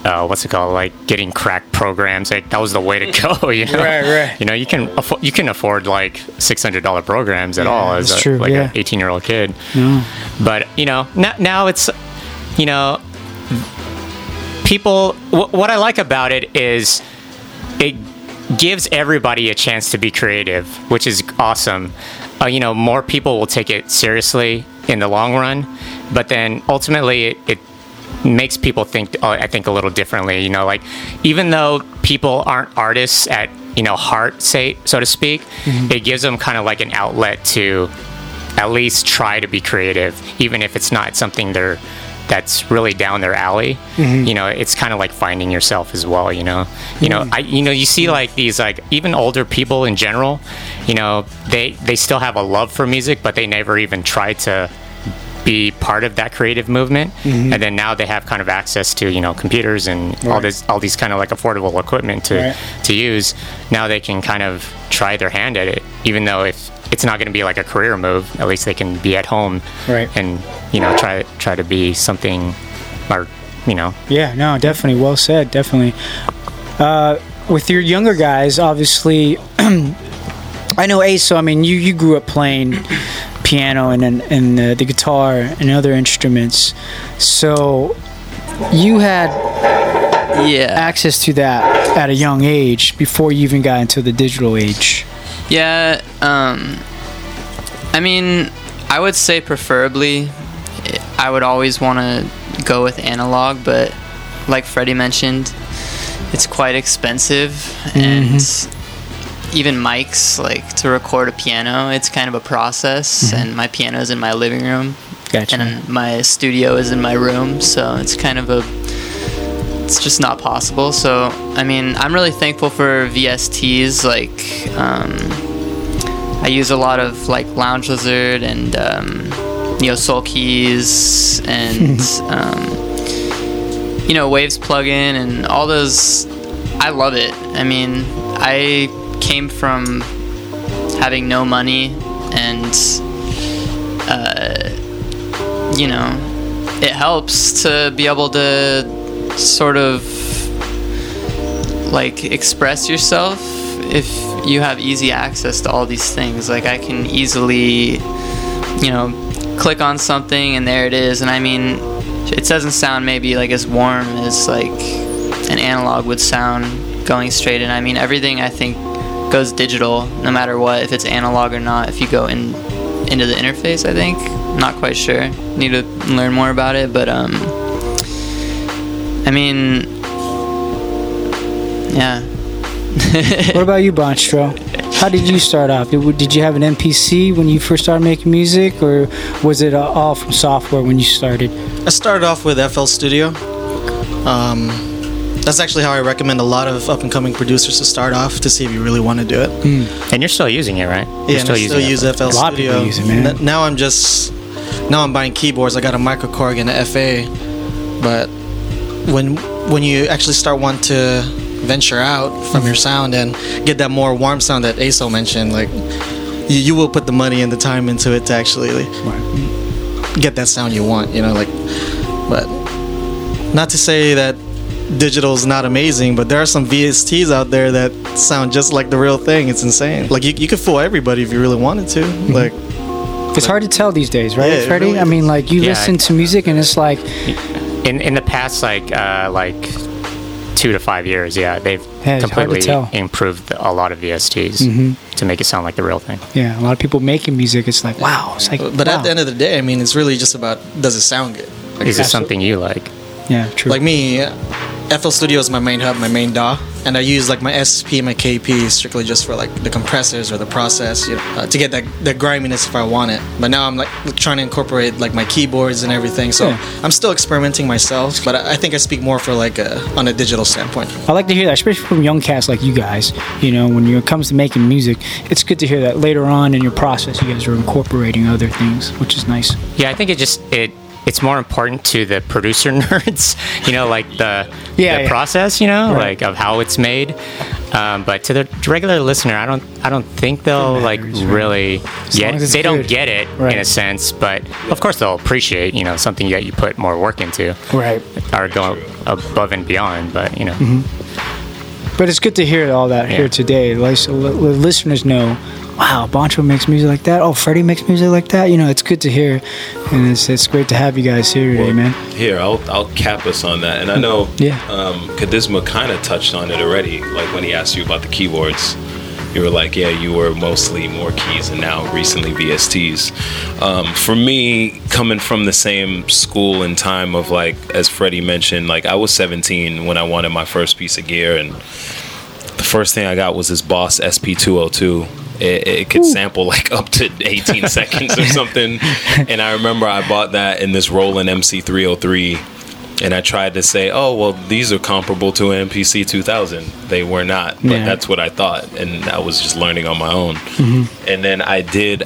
uh, what's it called? Like getting crack programs. Like that was the way to go. You know, Right, right. You know, you can affo- you can afford like six hundred dollar programs at Yeah, all as a, true, like yeah. an eighteen year old kid. But you know, now, now it's you know, people. Wh- what I like about it is it gives everybody a chance to be creative, which is awesome. Uh, you know, more people will take it seriously in the long run, but then ultimately it, it makes people think. Uh, I think a little differently. You know, like even though people aren't artists at you know heart, say so to speak, Mhm. it gives them kind of like an outlet to at least try to be creative, even if it's not something they're that's really down their alley. Mhm. You know, it's kind of like finding yourself as well. You know, you know, I you know you see like these like even older people in general, you know, they they still have a love for music, but they never even try to be part of that creative movement Mhm. and then now they have kind of access to you know computers and all Right. this all these kind of like affordable equipment to Right. to use now they can kind of try their hand at it even though if it's not going to be like a career move at least they can be at home Right. and you know try try to be something or you know Yeah, no, definitely. Well said. Definitely. Uh, with your younger guys, obviously, I know Ace. So I mean, you you grew up playing piano and and, uh, the guitar and other instruments. So you had yeah access to that at a young age before you even got into the digital age. Yeah, um, I mean, I would say preferably, I would always want to go with analog, but like Freddie mentioned, it's quite expensive, and even mics, like to record a piano, it's kind of a process, Mhm. and my piano's in my living room. Gotcha. And my studio is in my room, so it's kind of a it's just not possible. So, I mean, I'm really thankful for VSTs. Like, um, I use a lot of like Lounge Lizard and um, know Soul Keys and um, you know Waves plugin and all those. I love it. I mean, I came from having no money and uh, you know it helps to be able to sort of like express yourself if you have easy access to all these things. Like i can easily you know click on something and there it is. And i mean it doesn't sound maybe like as warm as like an analog would sound going straight. And i mean everything i think goes digital no matter what if it's analog or not if you go in into the interface i think not quite sure need to learn more about it but um i mean yeah what about you, Bhonstro? How did you start off? Did, did you have an MPC when you first started making music, or was it uh, all from software when you started? I started off with FL Studio. Um, that's actually how I recommend a lot of up and coming producers to start off to see if you really want to do it. Hmm. and you're still using it right Yeah, you're and I still use FL A lot of people use it, man. N- Now I'm just now I'm buying keyboards. I got a Microkorg and a FA, but when when you actually start wanting to venture out from your sound and get that more warm sound that ASO mentioned, like you, you will put the money and the time into it to actually like, get that sound you want. You know, like but not to say that digital is not amazing, but there are some VSTs out there that sound just like the real thing. It's insane. Like you, you could fool everybody if you really wanted to. Like It's hard to tell these days, right, Yeah, Freddie? really I mean, like you Yeah. listen to music and it's like, in in the past like uh, like two to five years yeah they've Yeah, it's hard to completely improved a lot of VSTs Mhm. to make it sound like the real thing yeah, a lot of people making music. It's like, wow, it's like, But wow. at the end of the day, I mean, it's really just about does it sound good? is it something you like yeah, true. Like me, FL Studio is my main hub, my main DAW, and I use like my SP my KP strictly just for like the compressors or the process, you know, uh, to get that that griminess if I want it. But now I'm like trying to incorporate like my keyboards and everything, so Yeah. I'm still experimenting myself. But I I think I speak more for like a, on a digital standpoint. I like to hear that, especially from young cats like you guys. You know, when it comes to making music, it's good to hear that later on in your process, you guys are incorporating other things, which is nice. Yeah, I think it just it it's more important to the producer nerds, you know, like the Yeah, the yeah. process, you know, Right. like of how it's made. Um, but to the regular listener, I don't I don't think they'll like really As get long as it's they don't get it Right. in a sense, but of course they'll appreciate, you know, something that you put more work into. Right. Or go above and beyond, but you know. But it's good to hear all that here today. Like, so li- li- listeners know, wow, Bhonstro makes music like that. Oh, Freddie makes music like that. You know, it's good to hear, and it's it's great to have you guys here today, man. Here, I'll I'll cap us on that. And I know Yeah. um, Khadisma kind of touched on it already. Like when he asked you about the keyboards, you were like, yeah, you were mostly more keys and now recently VSTs. Um, for me, coming from the same school and time of like, as Freddie mentioned, like I was 17 when I wanted my first piece of gear, and the first thing I got was this Boss SP202. It, it could sample like up to 18 seconds or something. And I remember I bought that in this Roland MC303. And I tried to say, oh, well, these are comparable to an MPC 2000. They were not, but Yeah. that's what I thought. And I was just learning on my own. Mhm. And then I did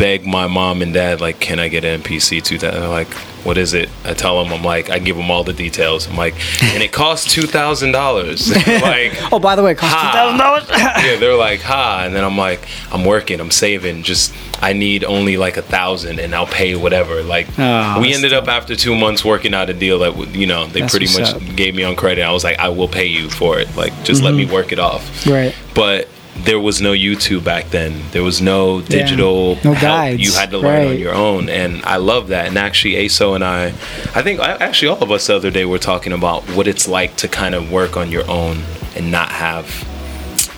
beg my mom and dad like, can I get an MPC 2000? They're like, what is it? I tell them I'm like, I give them all the details. I'm like, and it costs two thousand dollars. like, Oh, by the way, it costs two thousand dollars. yeah, they're like, ha, and then I'm like, I'm working, I'm saving. Just I need only like a thousand, and I'll pay whatever. Like Oh, we ended up after two months working out a deal that you know they That's pretty much up. gave me on credit. I was like, I will pay you for it. Like just let me Mhm. work it off. Right. But there was no YouTube back then. There was no digital No help. guides, You had to learn on your own, and I love that. And actually, ASO and I, I think actually all of us the other day were talking about what it's like to kind of work on your own and not have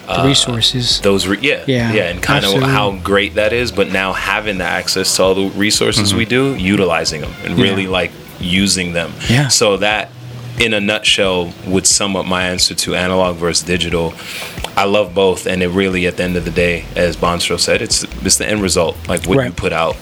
The resources. those re- yeah Yeah, yeah and kind of how great that is but now having the access to all the resources we do utilizing them and Mm-hmm. Yeah. really like using them Yeah. so that in a nutshell would sum up my answer to analog versus digital i love both and it really at the end of the day as Bhonstro said it's it's the end result like what you put out.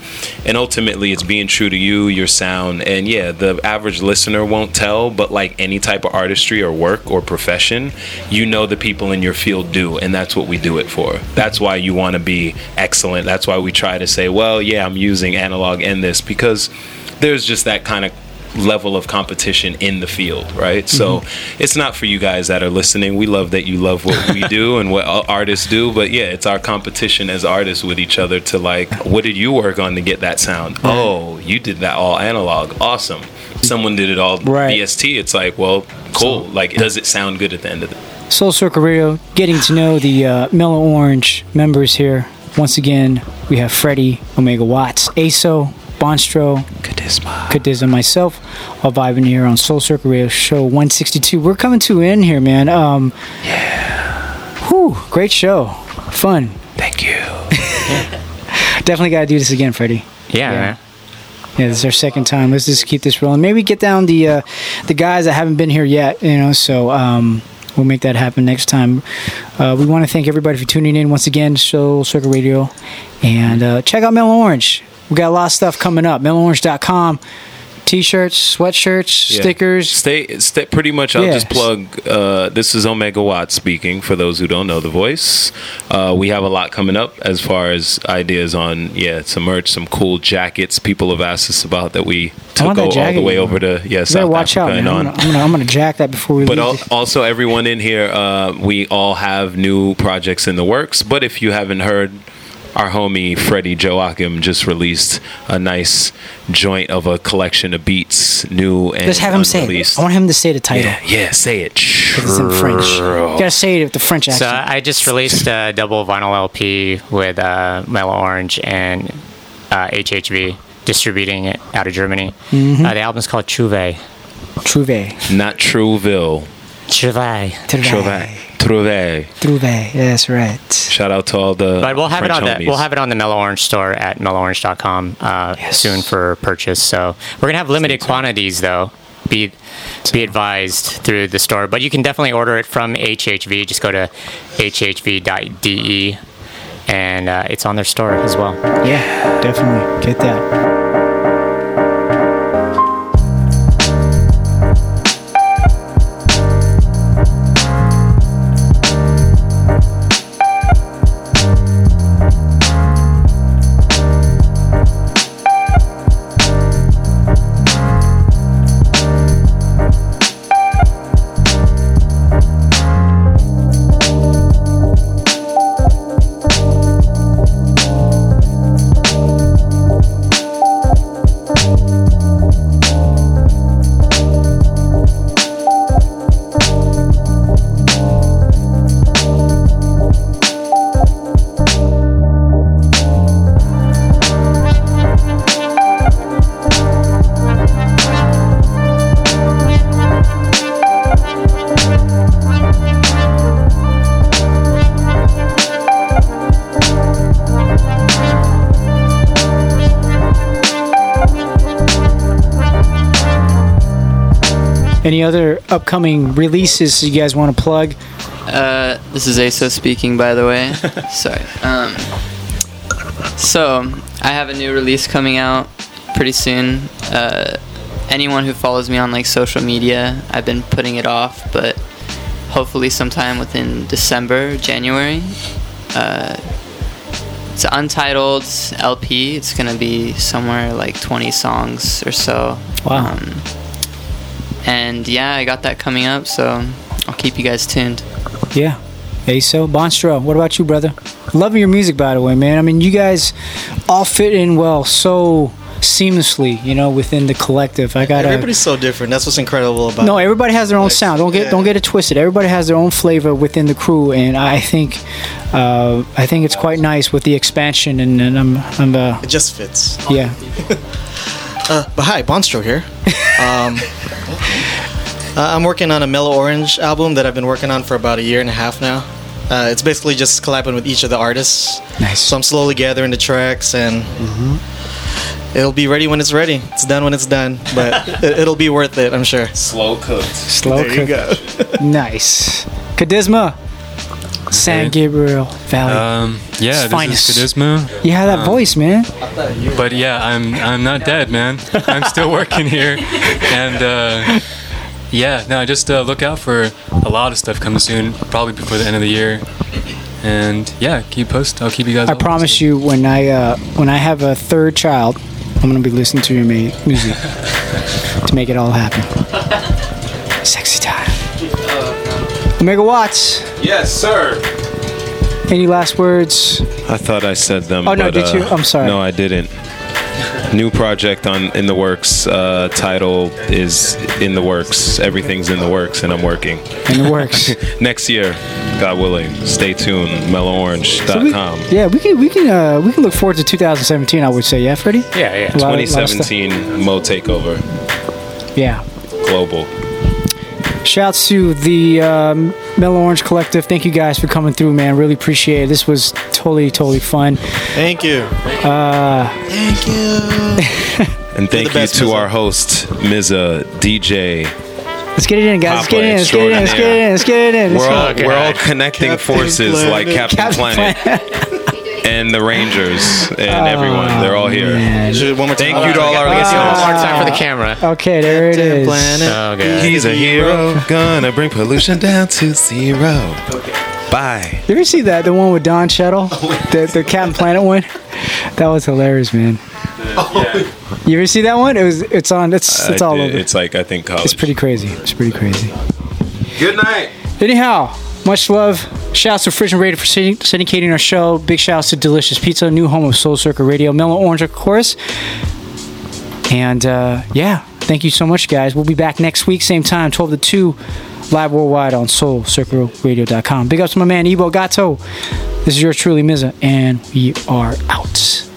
And ultimately it's being true to you your sound and yeah the average listener won't tell but like any type of artistry or work or profession you know the people in your field do and that's what we do it for. That's why you want to be excellent. That's why we try to say well yeah i'm using analog and this because there's just that kind of level of competition in the field, right? So it's not for you guys that are listening. We love that you love what we do and what artists do, but yeah, it's our competition as artists with each other to like, what did you work on to get that sound? Oh, you did that all analog. Awesome. Someone did it all VST. It's like, well, cool. Like, does it sound good at the end of it? Soul Circle Radio, getting to know the uh, Mellow Orange members here. Once again, we have Freddie, Ohmega Watts, ASO, Bhonstro, Khadisma, Khadisma, myself, all vibing here on Soul Circle Radio Show 162. We're coming to an end here, man. Um, yeah. Whew, great show. Fun. Thank you. Definitely got to do this again, Freddie. Yeah, man. Yeah, this is our second time. Let's just keep this rolling. Maybe get down the uh, the guys that haven't been here yet. You know, so um, we'll make that happen next time. Uh, we want to thank everybody for tuning in once again. Soul Circle Radio, and uh, check out Mel Orange. We got a lot of stuff coming up. MellowOrange.com. T-shirts, sweatshirts, Yeah. stickers. Stay, stay. Pretty much, I'll Yes. just plug. Uh, this is Ohmega Watt speaking. For those who don't know the voice, uh, we have a lot coming up as far as ideas on yeah, some merch, some cool jackets. People have asked us about that we took that all, the way over to yeah South watch Africa out, man. and I'm on. gonna, I'm, gonna, I'm gonna jack that before we But leave. al- also, everyone in here, uh, we all have new projects in the works. But if you haven't heard, our homie Freddie Joachim just released a nice joint of a collection of beats, new and Let's have him say it. I want him to say the title. Yeah, yeah, say it. it's in French. You gotta say it with the French accent. So. I just released a double vinyl LP with uh, Mellow Orange and uh, HHV distributing it out of Germany. Mhm. Uh, the album's called Trouve. Trouve. Not Trueville. Trouve. Trouve. Trouve. Trouve. Yeah, that's right. Shout out to all the But we'll have French it on homies. the we'll have it on the Mellow Orange store at melloworange.com uh, soon for purchase. So we're gonna have limited quantities though. Be be advised through the store, but you can definitely order it from HHV. Just go to hhv.de, E, and uh, it's on their store as well. Yeah, definitely get that. Any other upcoming releases you guys want to plug? Uh, this is ASO speaking, by the way. Sorry. Um, so, I have a new release coming out pretty soon. Uh, anyone who follows me on like social media, I've been putting it off, but hopefully sometime within December, January. Uh, it's an untitled LP. It's gonna be somewhere like 20 songs or so. Wow. Um, and yeah, I got that coming up, so I'll keep you guys tuned. Yeah. Aso, Bhonstro, what about you, brother? Loving your music, by the way, man. I mean, you guys all fit in well so seamlessly, you know, within the collective. I got Everybody's so different. That's what's incredible about No, everybody has their own sound. Don't get don't get it twisted. Everybody has their own flavor within the crew, and I think uh, I think it's quite nice with the expansion. And, and I'm I'm uh, It just fits. yeah. Uh, but hi, Bhonstro here. Um, uh, I'm working on a Mellow Orange album that I've been working on for about a year and a half now. Uh, it's basically just collabing with each of the artists. Nice. So I'm slowly gathering the tracks, and Mm-hmm. it'll be ready when it's ready. It's done when it's done, but it, it'll be worth it, I'm sure. Slow cooked. Slow There you go. nice. Khadisma, San Gabriel Valley. Um, yeah, this finest. is Khadisma. you have that Um, voice, man. But yeah, I'm I'm not dead, man. I'm still working here, and uh, yeah, no, just uh, look out for a lot of stuff coming soon, probably before the end of the year. And yeah, keep post. I'll keep you guys. I promise you, when I uh, when I have a third child, I'm gonna be listening to your music to make it all happen. Sexy time. Ohmega Watts. Yes, sir. Any last words? I thought I said them. Oh, no, but, did uh, you? I'm sorry. No, I didn't. New project on in the works. Uh, title is in the works. Everything's in the works, and I'm working. In the works. Next year, God willing. Stay tuned. MellowOrange.com. Yeah, we can we can uh, we can look forward to 2017. I would say, yeah, Freddie. Yeah, yeah. A lot of- lot of stuff. 2017 Mo Takeover Yeah. Global. Shouts to the um, Mellow Orange Collective. Thank you guys for coming through, man. Really appreciate it. This was totally, totally fun. Thank you. Uh, Thank you. And thank you to Mza. our host, Mza, DJ. let's get it in, guys. Let's get it in. Let's get it in. Let's get it in. Let's get it in. We're all, go. we're all connecting Captain forces Planet. like Captain, Captain Planet, Planet. and the Rangers and everyone. They're all oh, here. man. One more time. Thank you to all our One more listeners. time for the camera. Okay, there it Captain is. Planet. Okay. He's a hero, gonna bring pollution down to zero. Bye. You ever see that the one with Don Cheadle, oh, the the Captain Planet one? That was hilarious, man. You ever see that one? It was. It's on. It's it's I all did- over. It's like I think college. It's pretty crazy. It's pretty crazy. Good night. Anyhow, much love. Shouts to Fridge Radio for syndicating our show. Big shouts to Delicious Pizza, new home of Soul Circle Radio. Mellow Orange, of course. And uh, yeah, thank you so much, guys. We'll be back next week, same time, 12 to 2, live worldwide on soulcircleradio.com. Big ups to my man, Ebo Gato. This is yours truly, Mza, and we are out.